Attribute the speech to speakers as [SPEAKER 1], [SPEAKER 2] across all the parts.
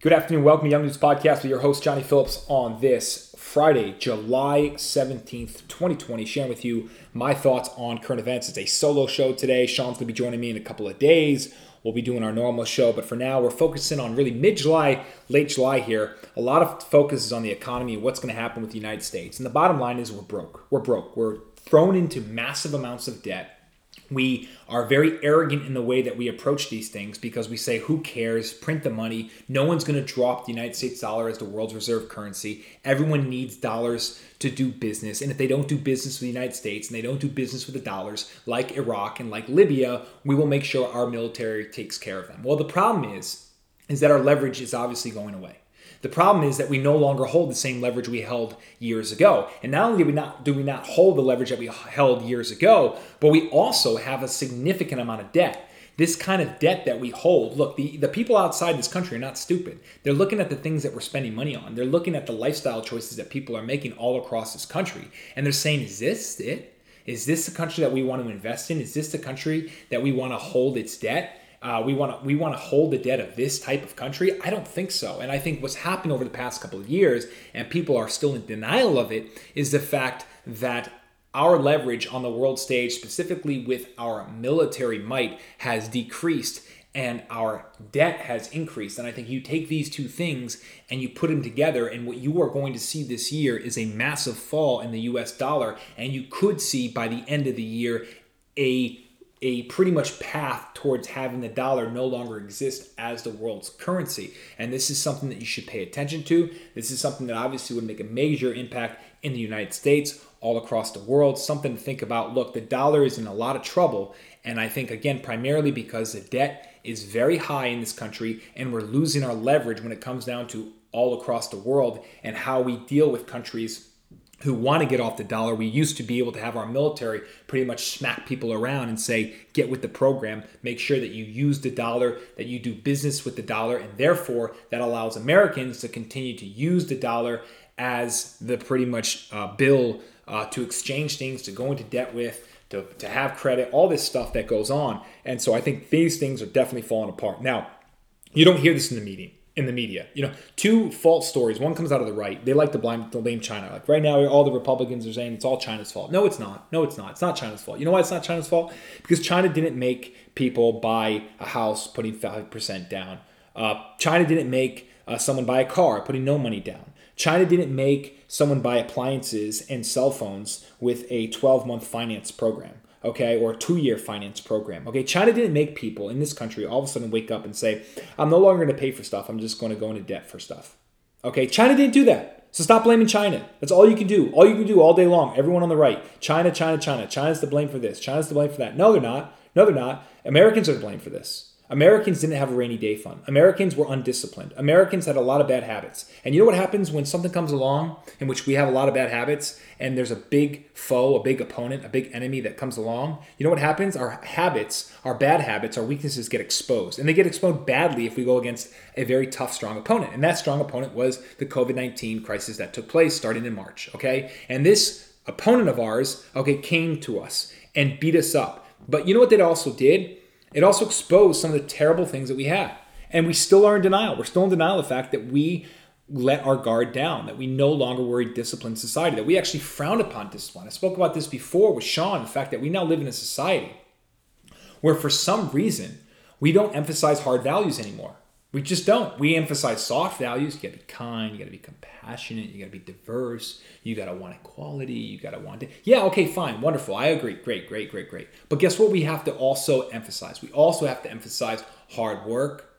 [SPEAKER 1] Good afternoon. Welcome to Young News Podcast with your host, Johnny Phillips, on this Friday, July 17th, 2020, sharing with you my thoughts on current events. It's a solo show today. Sean's going to be joining me in a couple of days. We'll be doing our normal show, but for now, we're focusing on really mid July, late July here. A lot of focus is on the economy and what's going to happen with the United States. And the bottom line is we're broke. We're broke. We're thrown into massive amounts of debt we are very arrogant in the way that we approach these things because we say, who cares? Print the money. No one's going to drop the United States dollar as the world's reserve currency. Everyone needs dollars to do business. And if they don't do business with the United States and they don't do business with the dollars, like Iraq and like Libya, we will make sure our military takes care of them. Well, the problem is, is that our leverage is obviously going away. The problem is that we no longer hold the same leverage we held years ago. And not only do we not do we not hold the leverage that we held years ago, but we also have a significant amount of debt. This kind of debt that we hold, look, the, the people outside this country are not stupid. They're looking at the things that we're spending money on. They're looking at the lifestyle choices that people are making all across this country. And they're saying, is this it? Is this the country that we want to invest in? Is this the country that we want to hold its debt? Uh, we want to we want to hold the debt of this type of country? I don't think so. And I think what's happened over the past couple of years, and people are still in denial of it, is the fact that our leverage on the world stage, specifically with our military might, has decreased and our debt has increased. And I think you take these two things and you put them together, and what you are going to see this year is a massive fall in the US dollar. And you could see by the end of the year a a pretty much path towards having the dollar no longer exist as the world's currency. And this is something that you should pay attention to. This is something that obviously would make a major impact in the United States, all across the world. Something to think about. Look, the dollar is in a lot of trouble. And I think, again, primarily because the debt is very high in this country and we're losing our leverage when it comes down to all across the world and how we deal with countries who want to get off the dollar. We used to be able to have our military pretty much smack people around and say, get with the program, make sure that you use the dollar, that you do business with the dollar, and therefore that allows Americans to continue to use the dollar as the pretty much uh, bill uh, to exchange things, to go into debt with. To, to have credit, all this stuff that goes on. And so I think these things are definitely falling apart. Now, you don't hear this in the meeting in the media. You know, two false stories. One comes out of the right. They like to blame, to blame China. Like right now, all the Republicans are saying it's all China's fault. No, it's not. No, it's not. It's not China's fault. You know why it's not China's fault? Because China didn't make people buy a house putting 5% down. Uh, China didn't make uh, someone buy a car putting no money down. China didn't make someone buy appliances and cell phones with a 12 month finance program okay, or a two year finance program. Okay, China didn't make people in this country all of a sudden wake up and say, I'm no longer going to pay for stuff, I'm just going to go into debt for stuff. Okay, China didn't do that. So stop blaming China. That's all you can do. All you can do all day long. Everyone on the right. China, China, China. China's to blame for this. China's to blame for that. No, they're not. No, they're not. Americans are to blame for this. Americans didn't have a rainy day fund. Americans were undisciplined. Americans had a lot of bad habits. And you know what happens when something comes along in which we have a lot of bad habits and there's a big foe, a big opponent, a big enemy that comes along? You know what happens? Our habits, our bad habits, our weaknesses get exposed. And they get exposed badly if we go against a very tough, strong opponent. And that strong opponent was the COVID 19 crisis that took place starting in March. Okay. And this opponent of ours, okay, came to us and beat us up. But you know what they also did? It also exposed some of the terrible things that we have. And we still are in denial. We're still in denial of the fact that we let our guard down, that we no longer were a disciplined society, that we actually frowned upon discipline. I spoke about this before with Sean, the fact that we now live in a society where for some reason we don't emphasize hard values anymore. We just don't. We emphasize soft values. You gotta be kind, you gotta be compassionate, you gotta be diverse, you gotta want equality, you gotta want to. Yeah, okay, fine, wonderful. I agree. Great, great, great, great. But guess what we have to also emphasize? We also have to emphasize hard work,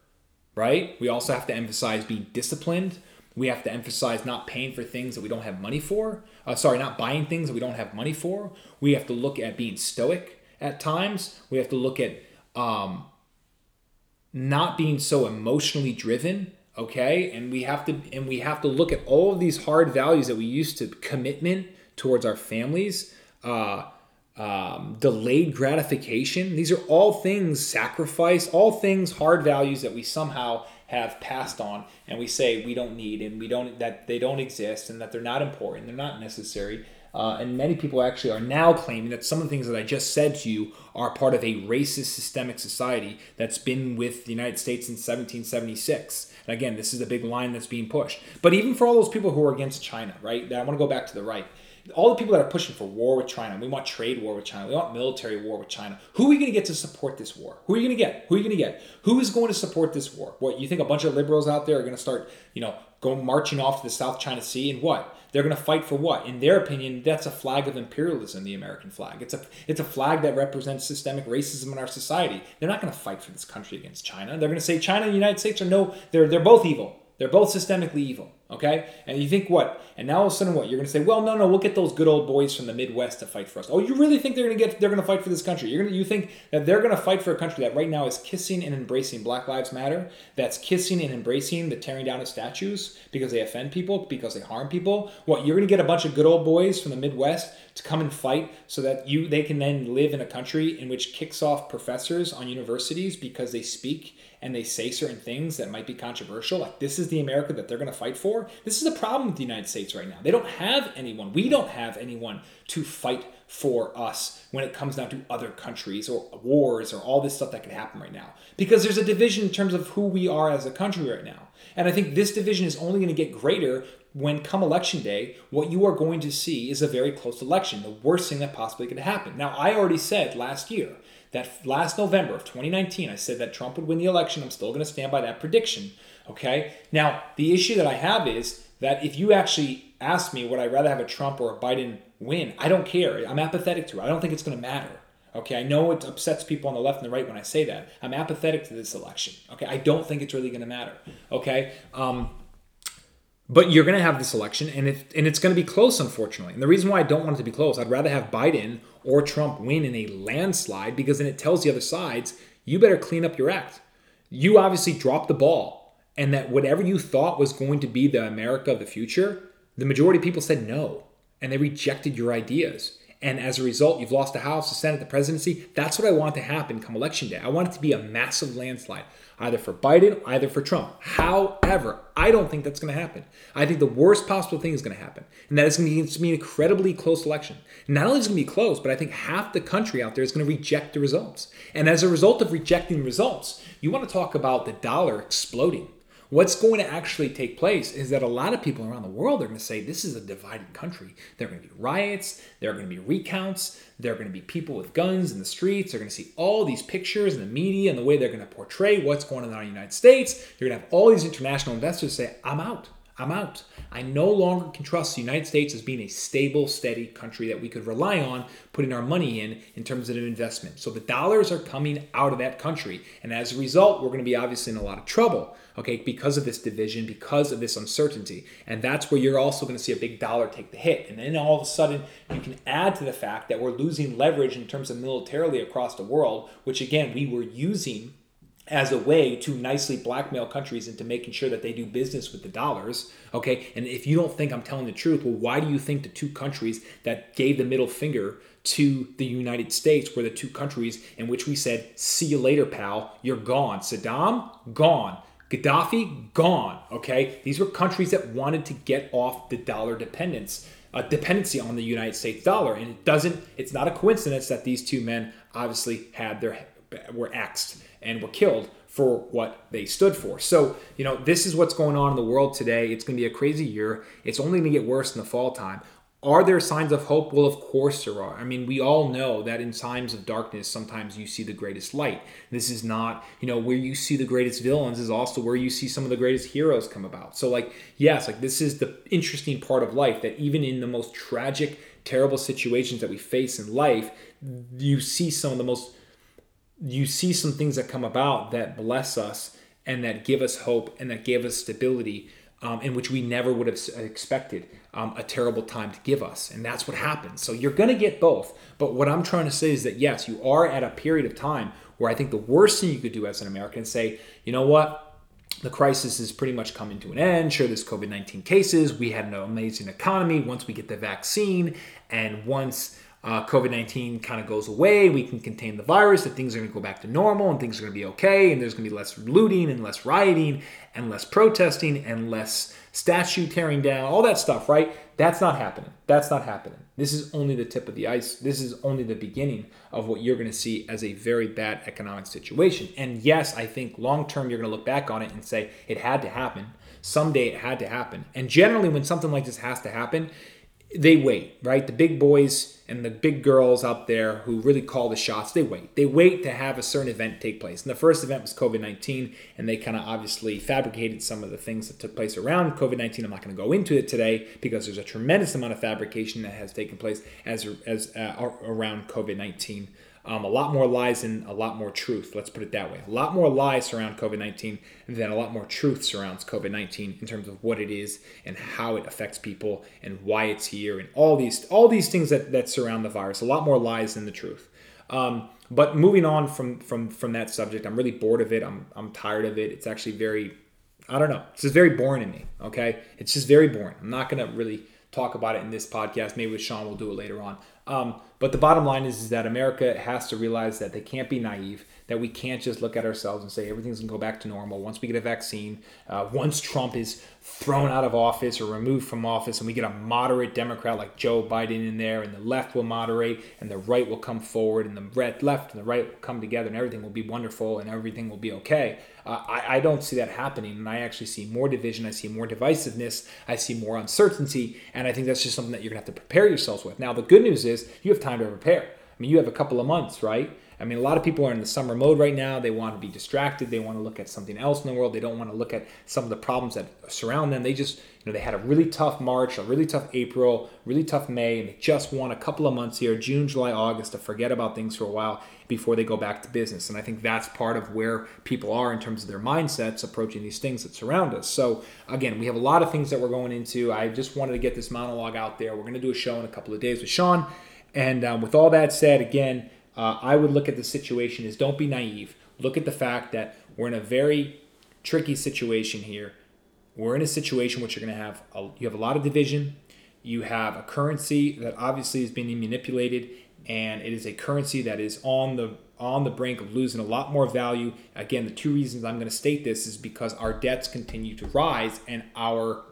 [SPEAKER 1] right? We also have to emphasize being disciplined. We have to emphasize not paying for things that we don't have money for. Uh, sorry, not buying things that we don't have money for. We have to look at being stoic at times. We have to look at um, not being so emotionally driven okay? And we have to and we have to look at all of these hard values that we used to commitment towards our families uh, um, delayed gratification. These are all things sacrifice all things hard values that we somehow have passed on and we say we don't need and we don't that they don't exist and that they're not important they're not necessary Uh, and many people actually are now claiming that some of the things that I just said to you are part of a racist systemic society that's been with the United States since 1776. And again, this is a big line that's being pushed. But even for all those people who are against China, right? I want to go back to the right all the people that are pushing for war with China, we want trade war with China, we want military war with China. Who are we going to get to support this war? Who are you going to get? Who are you going to get? Who is going to support this war? What you think a bunch of liberals out there are going to start, you know, go marching off to the South China Sea and what? They're going to fight for what? In their opinion, that's a flag of imperialism, the American flag. It's a it's a flag that represents systemic racism in our society. They're not going to fight for this country against China. They're going to say China and the United States are no, they're they're both evil. They're both systemically evil. Okay? And you think what? And now all of a sudden what? You're gonna say, well, no, no, we'll get those good old boys from the Midwest to fight for us. Oh, you really think they're gonna get they're gonna fight for this country? You're gonna you think that they're gonna fight for a country that right now is kissing and embracing Black Lives Matter, that's kissing and embracing the tearing down of statues because they offend people, because they harm people? What, you're gonna get a bunch of good old boys from the Midwest to come and fight so that you they can then live in a country in which kicks off professors on universities because they speak and they say certain things that might be controversial, like this is the America that they're going to fight for, this is the problem with the United States right now. They don't have anyone. We don't have anyone to fight for us when it comes down to other countries or wars or all this stuff that could happen right now. Because there's a division in terms of who we are as a country right now. And I think this division is only going to get greater when come election day, what you are going to see is a very close election, the worst thing that possibly could happen. Now, I already said last year that last November of 2019, I said that Trump would win the election. I'm still going to stand by that prediction. Okay. Now, the issue that I have is that if you actually ask me, would I rather have a Trump or a Biden win? I don't care. I'm apathetic to it. I don't think it's going to matter. Okay, I know it upsets people on the left and the right when I say that. I'm apathetic to this election. Okay, I don't think it's really going to matter. Okay, um, but you're going to have this election, and it, and it's going to be close, unfortunately. And the reason why I don't want it to be close, I'd rather have Biden or Trump win in a landslide because then it tells the other sides you better clean up your act. You obviously dropped the ball, and that whatever you thought was going to be the America of the future, the majority of people said no, and they rejected your ideas. And as a result, you've lost the House, the Senate, the presidency. That's what I want to happen come election day. I want it to be a massive landslide either for Biden, either for Trump. However, I don't think that's going to happen. I think the worst possible thing is going to happen, and that is going to be an incredibly close election. Not only is it going to be close, but I think half the country out there is going to reject the results. And as a result of rejecting results, you want to talk about the dollar exploding. What's going to actually take place is that a lot of people around the world are going to say this is a divided country. There are going to be riots, there are going to be recounts, there are going to be people with guns in the streets. They're going to see all these pictures in the media and the way they're going to portray what's going on in the United States. You're going to have all these international investors say, I'm out. I'm out. I no longer can trust the United States as being a stable, steady country that we could rely on putting our money in in terms of an investment. So the dollars are coming out of that country. And as a result, we're going to be obviously in a lot of trouble, okay, because of this division, because of this uncertainty. And that's where you're also going to see a big dollar take the hit. And then all of a sudden, you can add to the fact that we're losing leverage in terms of militarily across the world, which again, we were using as a way to nicely blackmail countries into making sure that they do business with the dollars. Okay. And if you don't think I'm telling the truth, well, why do you think the two countries that gave the middle finger to the United States were the two countries in which we said, see you later, pal, you're gone. Saddam, gone. Gaddafi, gone. Okay. These were countries that wanted to get off the dollar dependence. Uh, dependency on the United States dollar, and it doesn't. It's not a coincidence that these two men obviously had their were axed and were killed for what they stood for. So, you know, this is what's going on in the world today. It's going to be a crazy year. It's only going to get worse in the fall time. Are there signs of hope? Well, of course there are. I mean, we all know that in times of darkness, sometimes you see the greatest light. This is not, you know, where you see the greatest villains is also where you see some of the greatest heroes come about. So, like, yes, like this is the interesting part of life that even in the most tragic, terrible situations that we face in life, you see some of the most you see some things that come about that bless us and that give us hope and that give us stability um, in which we never would have expected um, a terrible time to give us. And that's what happens. So you're going to get both. But what I'm trying to say is that yes, you are at a period of time where I think the worst thing you could do as an American is say, you know what? The crisis is pretty much coming to an end. Sure, there's COVID 19 cases. We had an amazing economy once we get the vaccine and once uh, COVID 19 kind of goes away, we can contain the virus, that things are going to go back to normal and things are going to be okay, and there's going to be less looting and less rioting and less protesting and less statue tearing down, all that stuff, right? That's not happening. That's not happening. This is only the tip of the ice. This is only the beginning of what you're going to see as a very bad economic situation. And yes, I think long term you're going to look back on it and say it had to happen. Someday it had to happen. And generally, when something like this has to happen, they wait, right? The big boys and the big girls out there who really call the shots, they wait. They wait to have a certain event take place. And the first event was COVID 19, and they kind of obviously fabricated some of the things that took place around COVID 19. I'm not going to go into it today because there's a tremendous amount of fabrication that has taken place as, as uh, around COVID 19. Um, a lot more lies and a lot more truth. Let's put it that way. A lot more lies surround COVID 19, and then a lot more truth surrounds COVID 19 in terms of what it is and how it affects people and why it's here and all these all these things that, that surround the virus. A lot more lies than the truth. Um, but moving on from from from that subject, I'm really bored of it. I'm I'm tired of it. It's actually very I don't know. It's just very boring to me. Okay, it's just very boring. I'm not gonna really talk about it in this podcast. Maybe with Sean, we'll do it later on. Um, but the bottom line is, is that America has to realize that they can't be naive, that we can't just look at ourselves and say everything's going to go back to normal once we get a vaccine, uh, once Trump is thrown out of office or removed from office and we get a moderate Democrat like Joe Biden in there and the left will moderate and the right will come forward and the red, left and the right will come together and everything will be wonderful and everything will be okay. Uh, I, I don't see that happening and I actually see more division. I see more divisiveness. I see more uncertainty. And I think that's just something that you're going to have to prepare yourselves with. Now, the good news is you have time to prepare. I mean, you have a couple of months, right? I mean, a lot of people are in the summer mode right now. They want to be distracted. They want to look at something else in the world. They don't want to look at some of the problems that surround them. They just, you know, they had a really tough March, a really tough April, really tough May, and they just want a couple of months here, June, July, August, to forget about things for a while before they go back to business. And I think that's part of where people are in terms of their mindsets approaching these things that surround us. So, again, we have a lot of things that we're going into. I just wanted to get this monologue out there. We're going to do a show in a couple of days with Sean. And um, with all that said, again, uh, I would look at the situation as don't be naive. Look at the fact that we're in a very tricky situation here. We're in a situation which you're going to have a, you have a lot of division. You have a currency that obviously is being manipulated, and it is a currency that is on the on the brink of losing a lot more value. Again, the two reasons I'm going to state this is because our debts continue to rise and our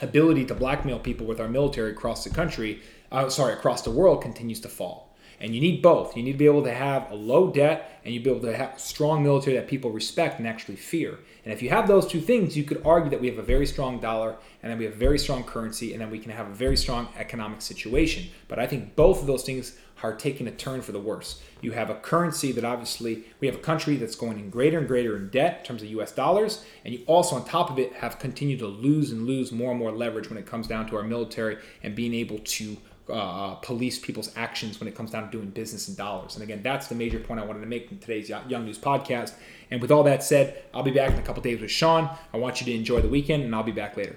[SPEAKER 1] ability to blackmail people with our military across the country, uh, sorry, across the world continues to fall. And you need both. You need to be able to have a low debt and you be able to have a strong military that people respect and actually fear. And if you have those two things, you could argue that we have a very strong dollar and then we have a very strong currency and then we can have a very strong economic situation. But I think both of those things are taking a turn for the worse. You have a currency that obviously we have a country that's going in greater and greater in debt in terms of US dollars, and you also on top of it have continued to lose and lose more and more leverage when it comes down to our military and being able to uh, police people's actions when it comes down to doing business in dollars. And again, that's the major point I wanted to make in today's Young News podcast. And with all that said, I'll be back in a couple days with Sean. I want you to enjoy the weekend, and I'll be back later.